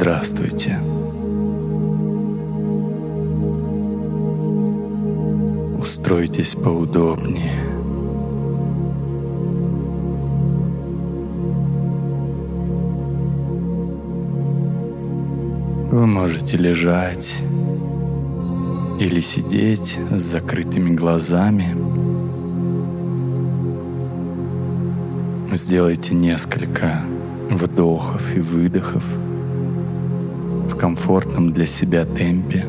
Здравствуйте. Устройтесь поудобнее. Вы можете лежать или сидеть с закрытыми глазами. Сделайте несколько вдохов и выдохов комфортном для себя темпе.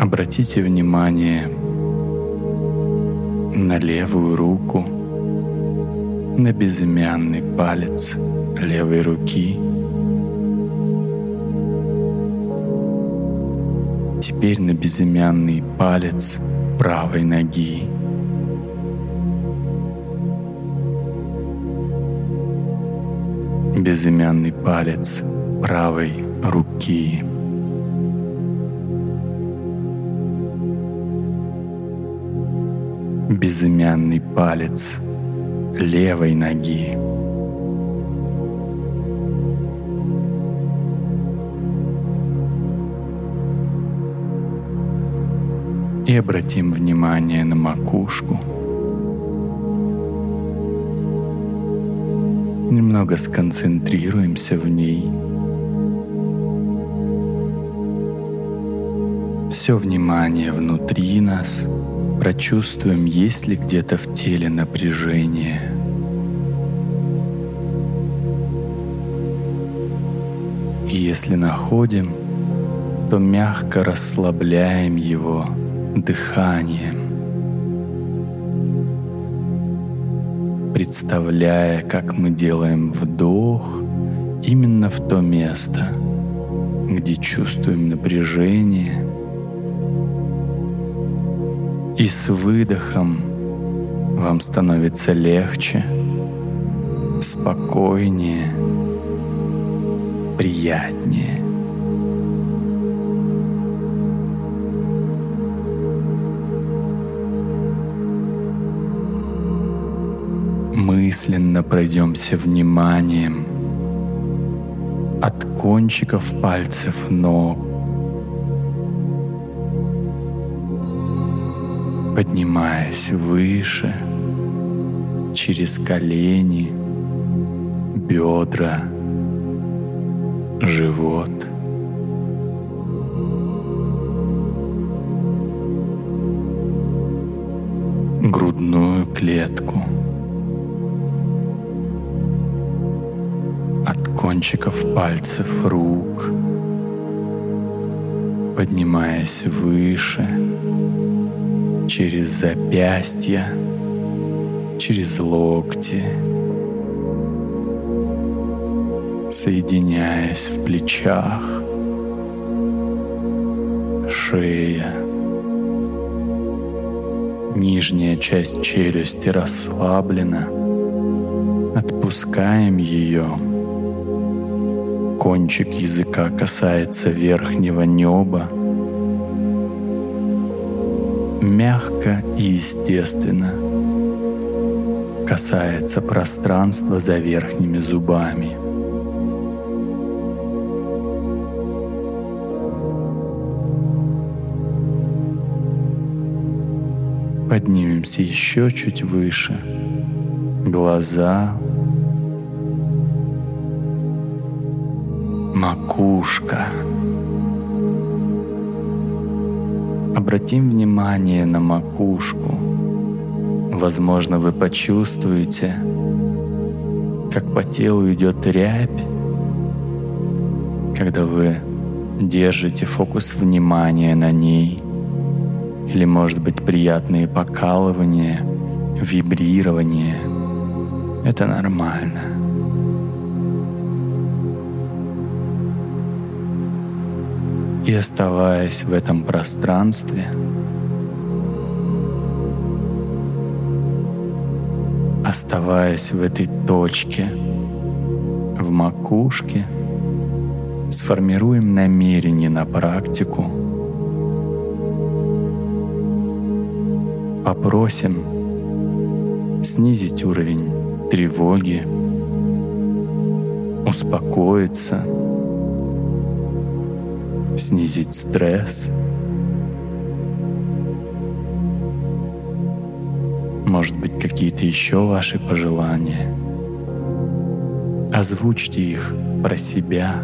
Обратите внимание на левую руку, на безымянный палец левой руки. Теперь на безымянный палец правой ноги. Безымянный палец правой руки. безымянный палец левой ноги. И обратим внимание на макушку. Немного сконцентрируемся в ней. Все внимание внутри нас — прочувствуем, есть ли где-то в теле напряжение. И если находим, то мягко расслабляем его дыханием, представляя, как мы делаем вдох именно в то место, где чувствуем напряжение – и с выдохом вам становится легче, спокойнее, приятнее. Мысленно пройдемся вниманием от кончиков пальцев ног поднимаясь выше через колени, бедра, живот. грудную клетку кончиков пальцев рук, поднимаясь выше через запястья, через локти, соединяясь в плечах, шея, нижняя часть челюсти расслаблена, отпускаем ее. Кончик языка касается верхнего неба — мягко и естественно касается пространства за верхними зубами. Поднимемся еще чуть выше. Глаза, макушка. Обратим внимание на макушку. Возможно, вы почувствуете, как по телу идет рябь, когда вы держите фокус внимания на ней, или, может быть, приятные покалывания, вибрирование. Это нормально. И оставаясь в этом пространстве, оставаясь в этой точке, в макушке, сформируем намерение на практику, попросим снизить уровень тревоги, успокоиться, снизить стресс. Может быть, какие-то еще ваши пожелания. Озвучьте их про себя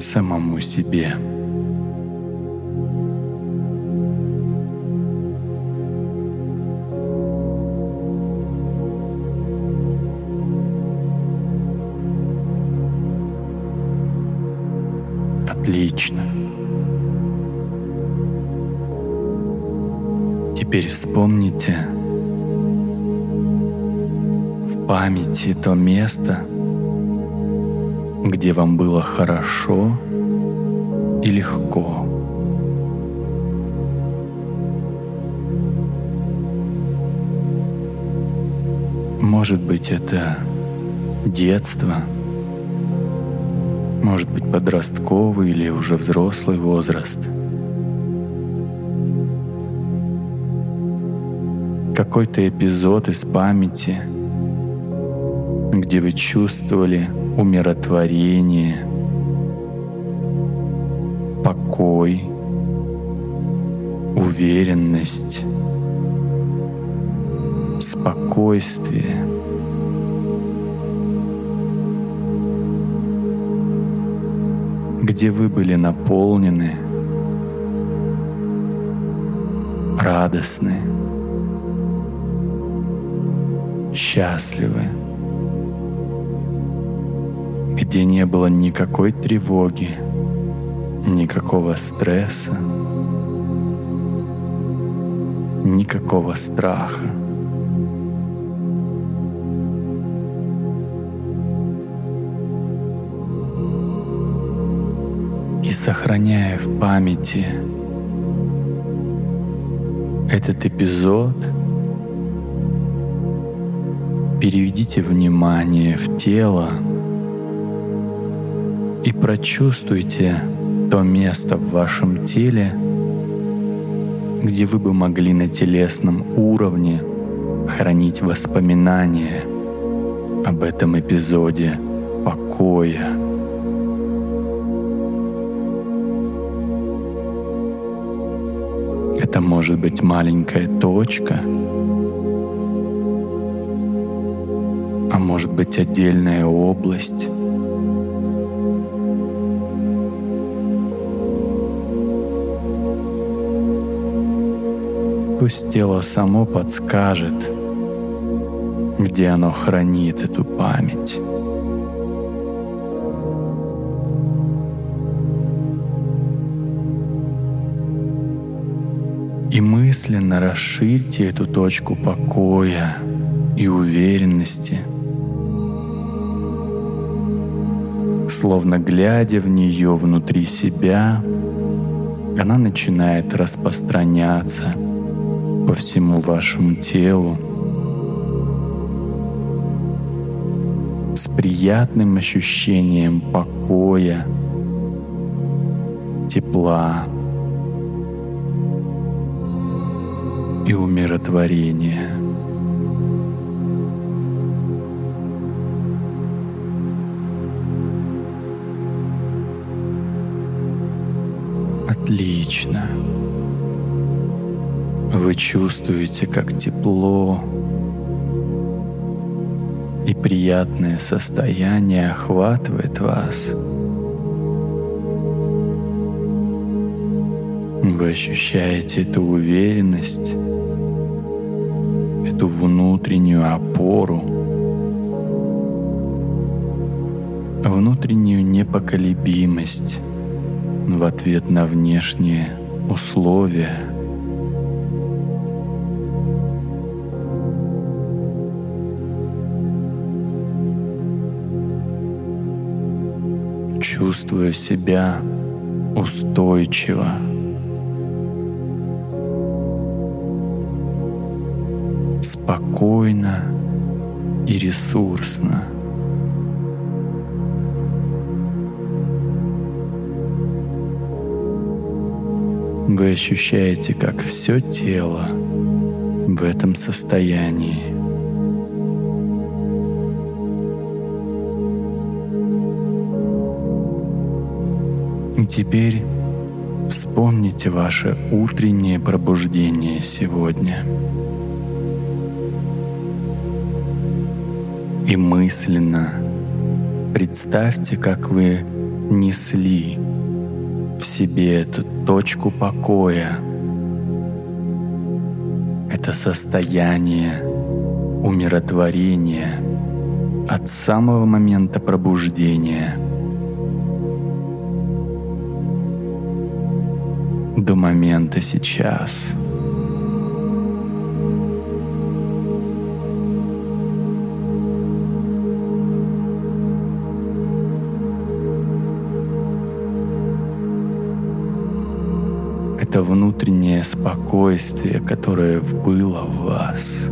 самому себе. Отлично. Теперь вспомните в памяти то место, где вам было хорошо и легко. Может быть, это детство — может быть подростковый или уже взрослый возраст. Какой-то эпизод из памяти, где вы чувствовали умиротворение, покой, уверенность, спокойствие — где вы были наполнены, радостны, счастливы, где не было никакой тревоги, никакого стресса, никакого страха. Сохраняя в памяти этот эпизод, переведите внимание в тело и прочувствуйте то место в вашем теле, где вы бы могли на телесном уровне хранить воспоминания об этом эпизоде покоя, Это может быть маленькая точка, а может быть отдельная область. Пусть тело само подскажет, где оно хранит эту память. И мысленно расширьте эту точку покоя и уверенности, словно глядя в нее внутри себя, она начинает распространяться по всему вашему телу. С приятным ощущением покоя, тепла, и умиротворение. Отлично. Вы чувствуете, как тепло и приятное состояние охватывает вас. Вы ощущаете эту уверенность эту внутреннюю опору, внутреннюю непоколебимость в ответ на внешние условия. Чувствую себя устойчиво. Спокойно и ресурсно. Вы ощущаете, как все тело в этом состоянии. И теперь вспомните ваше утреннее пробуждение сегодня. И мысленно представьте, как вы несли в себе эту точку покоя, это состояние умиротворения от самого момента пробуждения до момента сейчас. Это внутреннее спокойствие, которое было в вас.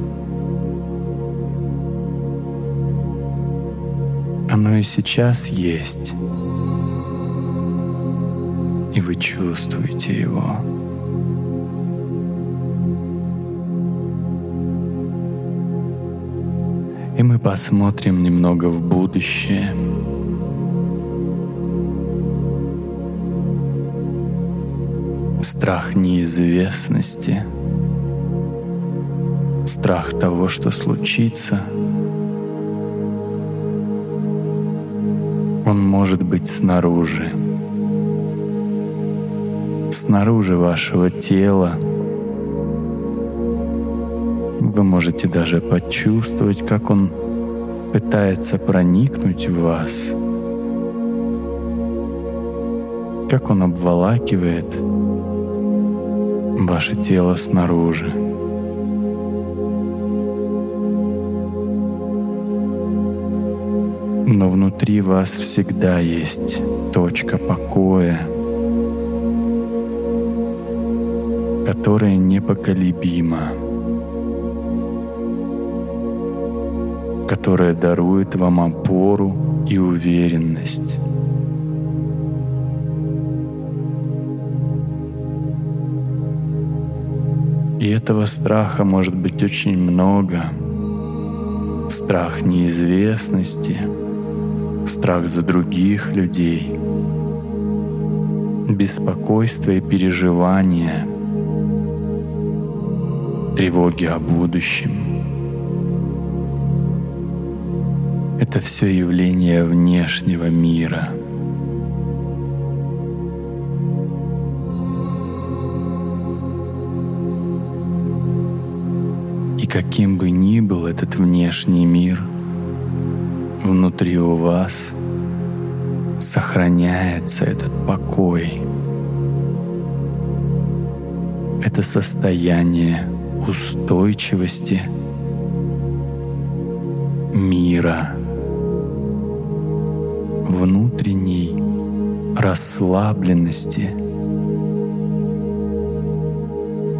Оно и сейчас есть и вы чувствуете его. И мы посмотрим немного в будущее. Страх неизвестности, страх того, что случится, он может быть снаружи. Снаружи вашего тела. Вы можете даже почувствовать, как он пытается проникнуть в вас, как он обволакивает ваше тело снаружи. Но внутри вас всегда есть точка покоя — которая непоколебима, которая дарует вам опору и уверенность. И этого страха может быть очень много. Страх неизвестности, страх за других людей, беспокойство и переживания — тревоги о будущем. Это все явление внешнего мира. Каким бы ни был этот внешний мир, внутри у вас сохраняется этот покой, это состояние устойчивости мира, внутренней расслабленности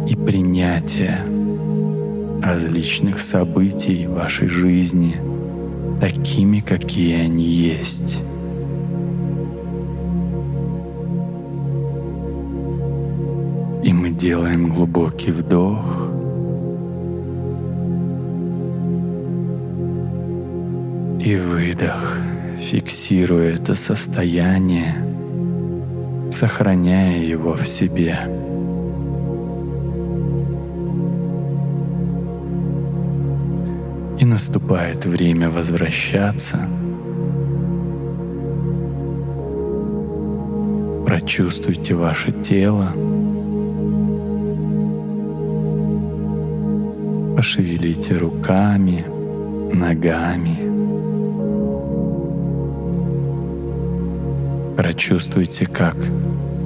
и принятия различных событий вашей жизни такими, какие они есть. И мы делаем глубокий вдох — и выдох, фиксируя это состояние, сохраняя его в себе. И наступает время возвращаться. Прочувствуйте ваше тело. Пошевелите руками, ногами. Прочувствуйте, как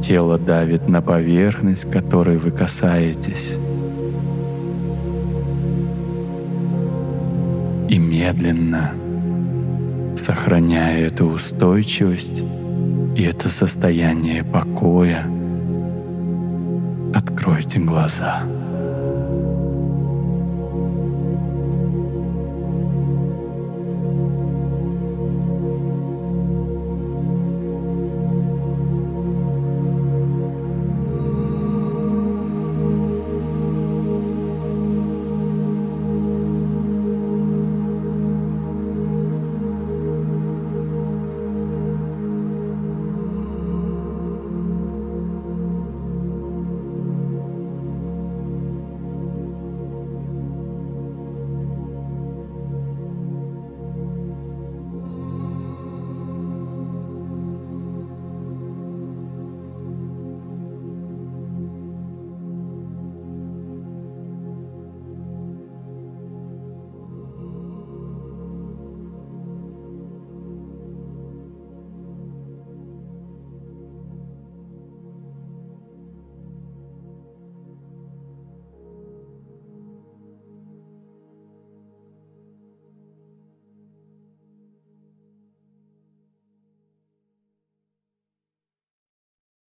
тело давит на поверхность, которой вы касаетесь. И медленно, сохраняя эту устойчивость и это состояние покоя, откройте глаза.